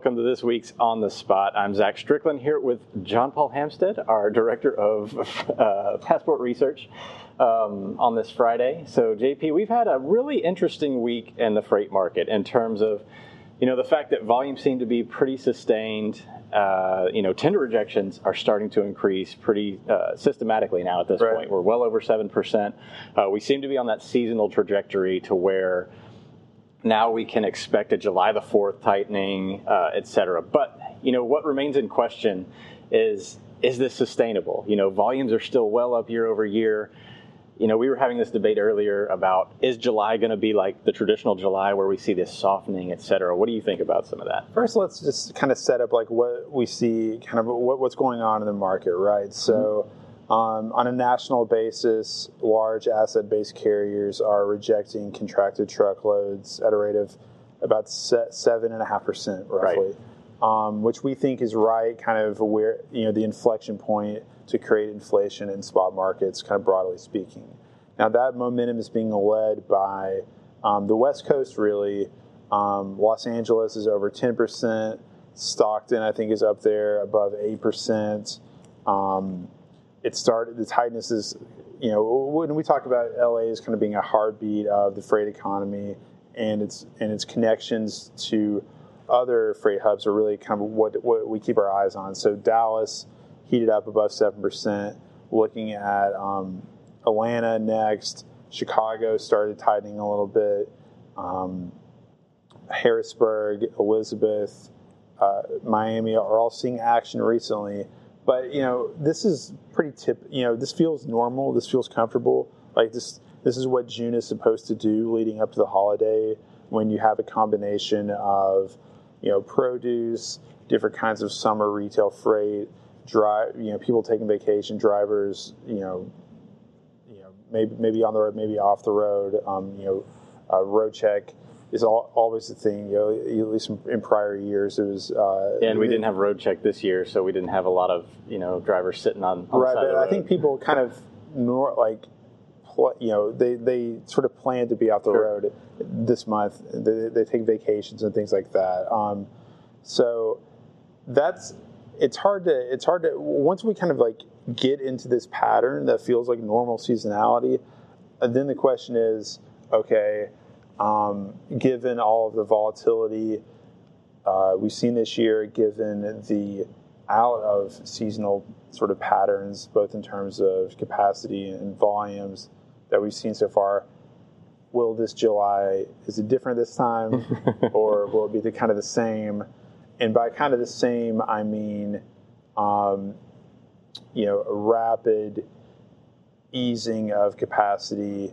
welcome to this week's On the Spot. I'm Zack Strickland here with John Paul Hampstead, our Director of uh, Passport Research, um, on this Friday. So, JP, we've had a really interesting week in the freight market in terms of, you know, the fact that volumes seem to be pretty sustained. Uh, you know, tender rejections are starting to increase pretty uh, systematically now at this right. point. We're well over 7%. Uh, we seem to be on that seasonal trajectory to where now we can expect a July the 4th tightening, uh, et cetera. But, you know, what remains in question is, is this sustainable? You know, volumes are still well up year over year. You know, we were having this debate earlier about is July going to be like the traditional July where we see this softening, et cetera? What do you think about some of that? First, let's just kind of set up like what we see, kind of what, what's going on in the market, right? So, mm-hmm um, on a national basis, large asset based carriers are rejecting contracted truckloads at a rate of about 7.5% roughly, right. um, which we think is right, kind of where, you know, the inflection point to create inflation in spot markets, kind of broadly speaking. Now, that momentum is being led by um, the West Coast, really. Um, Los Angeles is over 10%. Stockton, I think, is up there above 8%. Um, it started the tightness is you know when we talk about LA as kind of being a heartbeat of the freight economy and its and its connections to other freight hubs are really kind of what what we keep our eyes on. So Dallas heated up above seven percent. Looking at um, Atlanta next, Chicago started tightening a little bit. Um, Harrisburg, Elizabeth, uh, Miami are all seeing action recently but you know, this is pretty tip. You know, this feels normal. This feels comfortable. Like this, this is what June is supposed to do leading up to the holiday. When you have a combination of, you know, produce, different kinds of summer retail freight, drive, you know, people taking vacation, drivers, you know, you know, maybe maybe on the road, maybe off the road, um, you know, uh, road check is all, always a thing. You know, at least in, prior years, it was. Uh, and we it, didn't have road check this year, so we didn't have a lot of you know drivers sitting on. on right, but I think people kind of nor, like, you know, they they sort of plan to be off the sure. road this month. They, they, take vacations and things like that. Um, so that's it's hard to it's hard to once we kind of like get into this pattern that feels like normal seasonality. then the question is, okay um, given all of the volatility uh, we've seen this year, given the out of seasonal sort of patterns, both in terms of capacity and volumes that we've seen so far, will this July is it different this time, or will it be the kind of the same? And by kind of the same, I mean, um, you know, a rapid easing of capacity,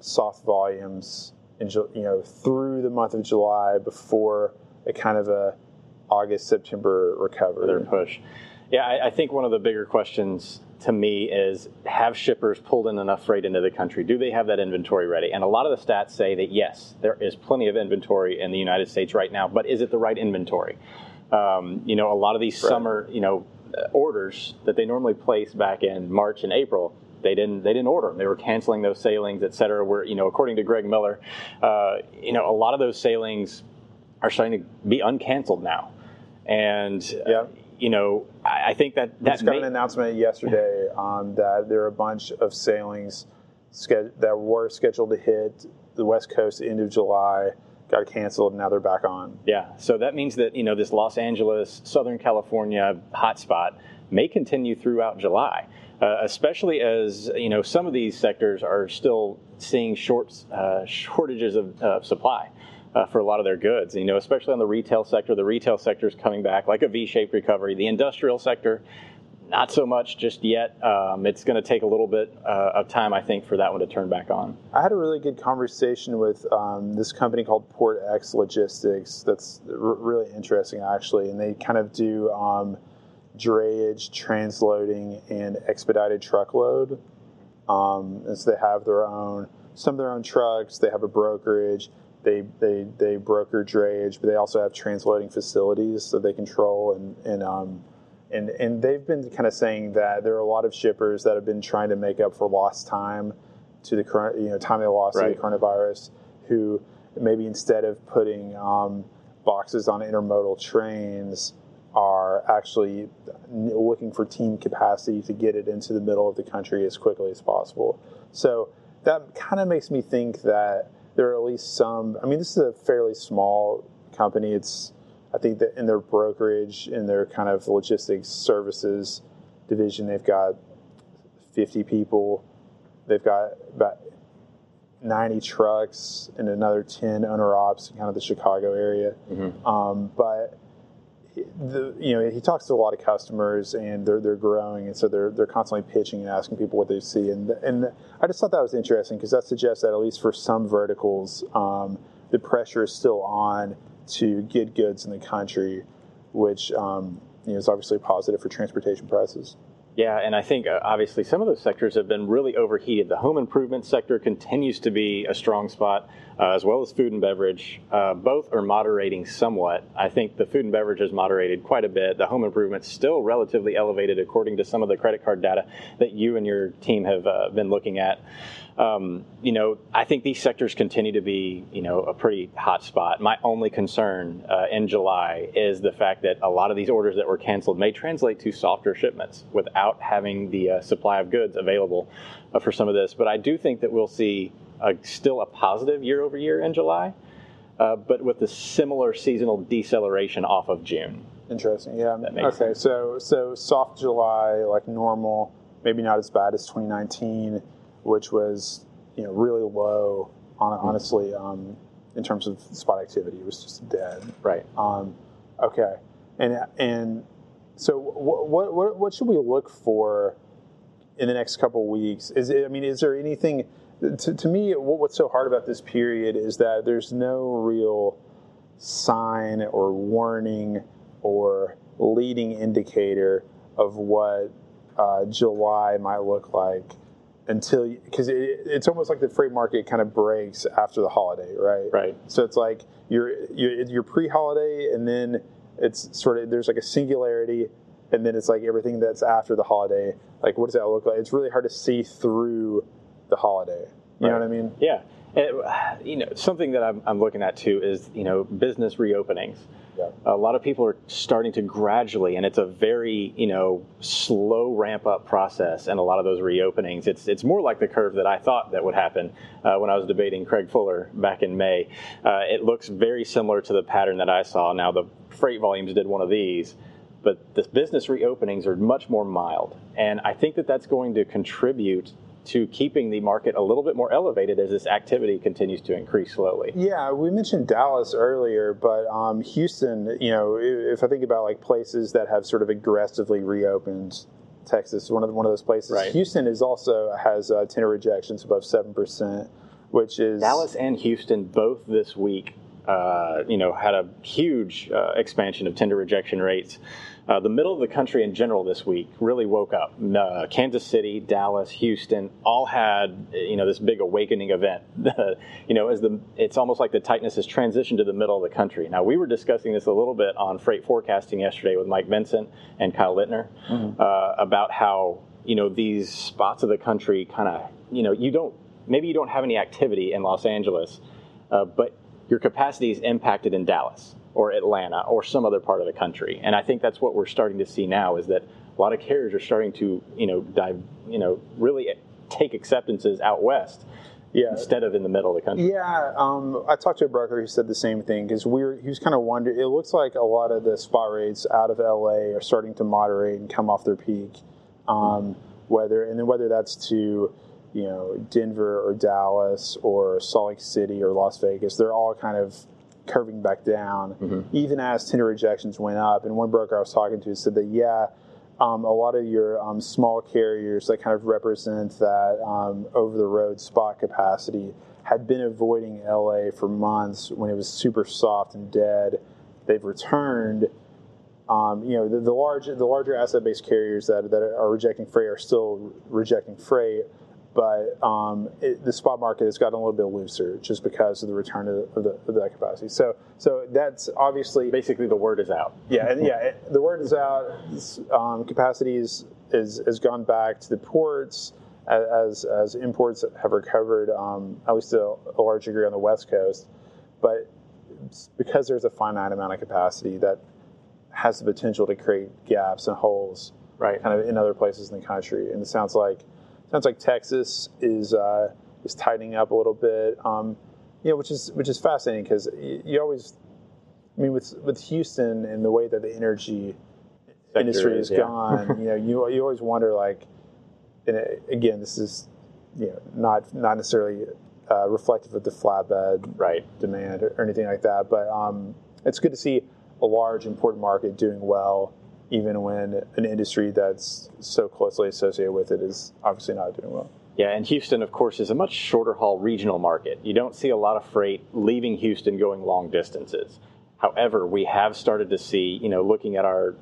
soft volumes, in, you know through the month of July before a kind of a August September recovery. Their push. Yeah, I, I, think one of the bigger questions to me is have shippers pulled in enough freight into the country? Do they have that inventory ready? And a lot of the stats say that yes, there is plenty of inventory in the United States right now, but is it the right inventory? Um, you know, a lot of these right. summer, you know, orders that they normally place back in March and April they didn't they didn't order them. They were canceling those sailings, et cetera. Where you know, according to Greg Miller, uh, you know, a lot of those sailings are starting to be uncanceled now, and uh, yeah. you know, I, I, think that that got an announcement yesterday um, that there are a bunch of sailings that were scheduled to hit the West Coast end of July got canceled and now they're back on. Yeah, so that means that you know this Los Angeles, Southern California hotspot may continue throughout July uh, especially as you know some of these sectors are still seeing short uh, shortages of uh, supply. For a lot of their goods, you know, especially on the retail sector, the retail sector is coming back like a V-shaped recovery. The industrial sector, not so much just yet. Um, it's going to take a little bit uh, of time, I think, for that one to turn back on. I had a really good conversation with um, this company called PortX Logistics. That's r- really interesting, actually, and they kind of do. Um, drayage, transloading, and expedited truckload. Um, and so they have their own, some of their own trucks. They have a brokerage. They, they, they broker drayage, but they also have transloading facilities that they control. And, and, um, and, and they've been kind of saying that there are a lot of shippers that have been trying to make up for lost time to the current, you know, time they lost right. to the coronavirus, who maybe instead of putting um, boxes on intermodal trains are actually looking for team capacity to get it into the middle of the country as quickly as possible. So that kind of makes me think that there are at least some. I mean, this is a fairly small company. It's I think that in their brokerage, in their kind of logistics services division, they've got 50 people. They've got about 90 trucks and another 10 owner ops in kind of the Chicago area. Mm-hmm. Um, but the, you know, he talks to a lot of customers and they're, they're growing. And so they're, they're constantly pitching and asking people what they see. And, and I just thought that was interesting because that suggests that at least for some verticals, um, the pressure is still on to get goods in the country, which um, you know, is obviously positive for transportation prices. Yeah, and I think uh, obviously some of those sectors have been really overheated. The home improvement sector continues to be a strong spot, uh, as well as food and beverage. Uh, both are moderating somewhat. I think the food and beverage has moderated quite a bit. The home improvement still relatively elevated, according to some of the credit card data that you and your team have uh, been looking at um, you know, I think these sectors continue to be, you know, a pretty hot spot. My only concern uh, in July is the fact that a lot of these orders that were canceled may translate to softer shipments without having the uh, supply of goods available uh, for some of this. But I do think that we'll see a, still a positive year over year in July, uh, but with the similar seasonal deceleration off of June. Interesting. Yeah. okay. Sense. So so soft July, like normal, maybe not as bad as 2019 which was you know really low. On, mm-hmm. honestly, um, in terms of spot activity, it was just dead. Right. Um, okay. And and so what, what what should we look for in the next couple weeks? Is it, I mean, is there anything? To, to me, what's so hard about this period is that there's no real sign or warning or leading indicator of what uh, July might look like until because it, it's almost like the freight market kind of breaks after the holiday, right? Right. So it's like you're you're, you're pre-holiday, and then it's sort of there's like a singularity, and then it's like everything that's after the holiday. Like, what does that look like? It's really hard to see through the holiday. You right. know what I mean? Yeah. And, you know, something that I'm, I'm looking at too is you know business reopenings. Yeah. A lot of people are starting to gradually, and it's a very you know slow ramp up process. And a lot of those reopenings, it's it's more like the curve that I thought that would happen uh, when I was debating Craig Fuller back in May. Uh, it looks very similar to the pattern that I saw. Now the freight volumes did one of these, but the business reopenings are much more mild, and I think that that's going to contribute to keeping the market a little bit more elevated as this activity continues to increase slowly. Yeah, we mentioned Dallas earlier, but um, Houston, you know, if I think about like places that have sort of aggressively reopened, Texas, one of the, one of those places. Right. Houston is also has uh, tender rejections above seven percent, which is Dallas and Houston both this week. Uh, you know, had a huge uh, expansion of tender rejection rates. Uh, the middle of the country in general this week really woke up. Uh, Kansas City, Dallas, Houston all had you know this big awakening event. you know, as the it's almost like the tightness has transitioned to the middle of the country. Now we were discussing this a little bit on freight forecasting yesterday with Mike Vincent and Kyle Littner mm-hmm. uh, about how you know these spots of the country kind of you know you don't maybe you don't have any activity in Los Angeles, uh, but your capacity is impacted in Dallas or Atlanta or some other part of the country. And I think that's what we're starting to see now is that a lot of carriers are starting to, you know, dive, you know, really take acceptances out west. Yeah. Instead of in the middle of the country. Yeah, um, I talked to a broker who said the same thing because we were, he was kind of wondering. It looks like a lot of the spot rates out of LA are starting to moderate and come off their peak. Um, whether and then whether that's to you know Denver or Dallas or Salt Lake City or Las Vegas, they're all kind of curving back down, mm-hmm. even as tender rejections went up. And one broker I was talking to said that, yeah, um, a lot of your um, small carriers that kind of represent that um, over the road spot capacity had been avoiding LA for months when it was super soft and dead. They've returned. Um, you know, the, the large, the larger asset-based carriers that, that are rejecting freight are still rejecting freight but um, it, the spot market has gotten a little bit looser just because of the return of, the, of, the, of that capacity. So, so that's obviously basically the word is out. Yeah, and yeah, it, the word is out. Um, capacity is, is has gone back to the ports as as imports have recovered, um, at least to a large degree on the west coast. But because there's a finite amount of capacity that has the potential to create gaps and holes, right? Kind of in other places in the country. And it sounds like sounds like Texas is uh, is tightening up a little bit. Um, you know, which is which is fascinating because you, you always, I mean, with with Houston and the way that the energy Sector industry has yeah. gone, you know, you you always wonder like, and again, this is you know not not necessarily uh, reflective of the flatbed right. demand or, anything like that. But um, it's good to see a large important market doing well, even when an industry that's so closely associated with it is obviously not doing well. Yeah, and Houston, of course, is a much shorter haul regional market. You don't see a lot of freight leaving Houston going long distances. However, we have started to see, you know, looking at our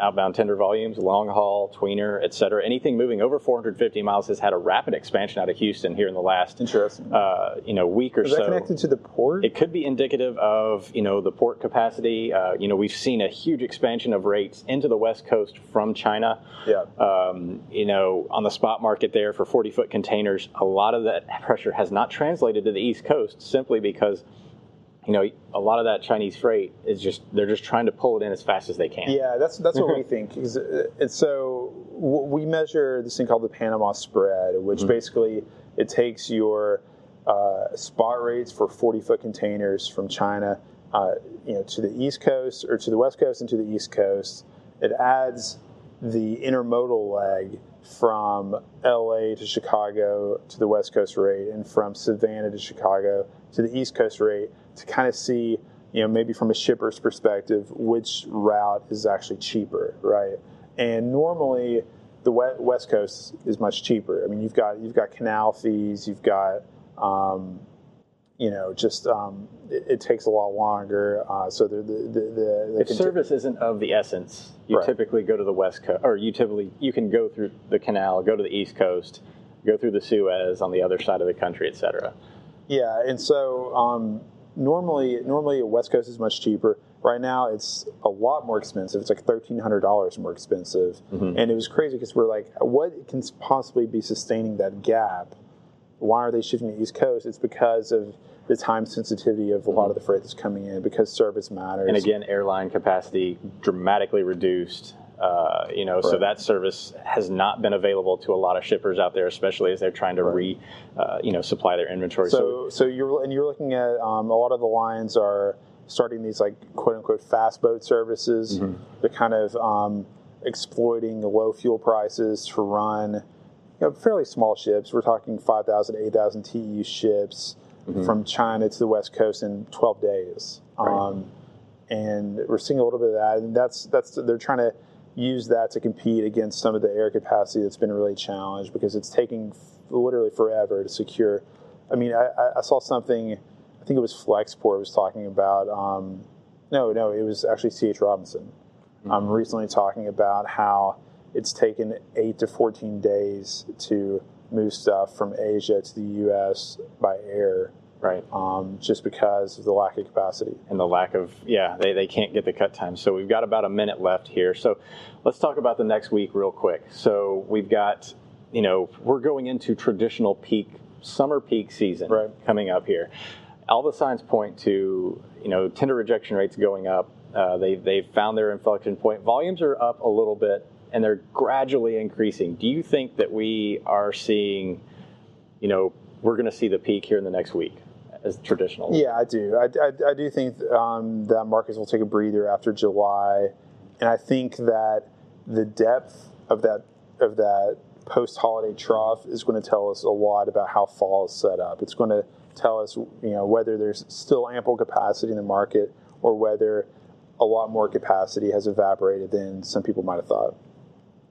outbound tender volumes, long haul, tweener, et cetera. Anything moving over 450 miles has had a rapid expansion out of Houston here in the last uh, you know, week or Is so. That connected to the port? It could be indicative of you know the port capacity. Uh, you know, we've seen a huge expansion of rates into the West Coast from China. Yeah. Um, you know, on the spot market there for 40 foot containers, a lot of that pressure has not translated to the East Coast simply because you know, a lot of that Chinese freight is just they're just trying to pull it in as fast as they can. Yeah, that's that's what we think. Uh, and so we measure this thing called the Panama spread, which mm-hmm. basically it takes your uh, spot rates for 40 foot containers from China, uh, you know, to the East Coast or to the West Coast and to the East Coast. It adds the intermodal leg from LA to Chicago to the West Coast rate and from Savannah to Chicago to the East Coast rate to kind of see, you know, maybe from a shipper's perspective, which route is actually cheaper, right? And normally the West Coast is much cheaper. I mean, you've got you've got canal fees, you've got um, you know, just um, it, it, takes a lot longer. Uh, so the the, the, the if service isn't of the essence, you right. typically go to the west coast, or you typically you can go through the canal, go to the east coast, go through the Suez on the other side of the country, etc. Yeah, and so um, normally normally west coast is much cheaper. Right now, it's a lot more expensive. It's like thirteen hundred dollars more expensive, mm-hmm. and it was crazy because we're like, what can possibly be sustaining that gap? Why are they shifting to the East Coast? It's because of the time sensitivity of a lot of the freight that's coming in because service matters. And again, airline capacity dramatically reduced. Uh, you know, right. so that service has not been available to a lot of shippers out there, especially as they're trying to right. re, uh, you know, supply their inventory. So, so, so you're and you're looking at um, a lot of the lines are starting these like quote unquote fast boat services. Mm-hmm. They're kind of um, exploiting low fuel prices to run you know, fairly small ships. We're talking 5,000, 8,000 TEU ships mm-hmm. from China to the West Coast in 12 days. Right. Um, and we're seeing a little bit of that, and that's that's they're trying to use that to compete against some of the air capacity that's been really challenged because it's taking literally forever to secure. I mean, I, I saw something. I think it was Flexport was talking about. Um, no, no, it was actually C.H. Robinson. Mm-hmm. Um, recently talking about how it's taken eight to 14 days to move stuff from Asia to the U.S. by air. Right. Um, just because of the lack of capacity. And the lack of, yeah, they, they can't get the cut time. So we've got about a minute left here. So let's talk about the next week real quick. So we've got, you know, we're going into traditional peak, summer peak season right. coming up here. All the signs point to, you know, tender rejection rates going up. Uh, they, they've found their inflection point. Volumes are up a little bit and they're gradually increasing. Do you think that we are seeing, you know, we're going to see the peak here in the next week as traditional? Yeah, I do. I, I, I do think um, that markets will take a breather after July, and I think that the depth of that of that post holiday trough is going to tell us a lot about how fall is set up. It's going to tell us, you know, whether there's still ample capacity in the market or whether a lot more capacity has evaporated than some people might have thought.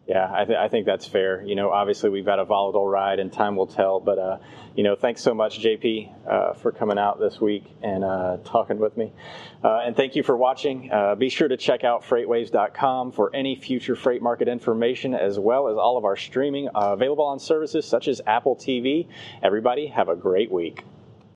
Yeah, I, th- I, think that's fair. You know, obviously we've had a volatile ride, and time will tell. But uh, you know, thanks so much, JP, uh, for coming out this week and uh, talking with me. Uh, and thank you for watching. Uh, be sure to check out FreightWaves.com for any future freight market information, as well as all of our streaming uh, available on services such as Apple TV. Everybody, have a great week.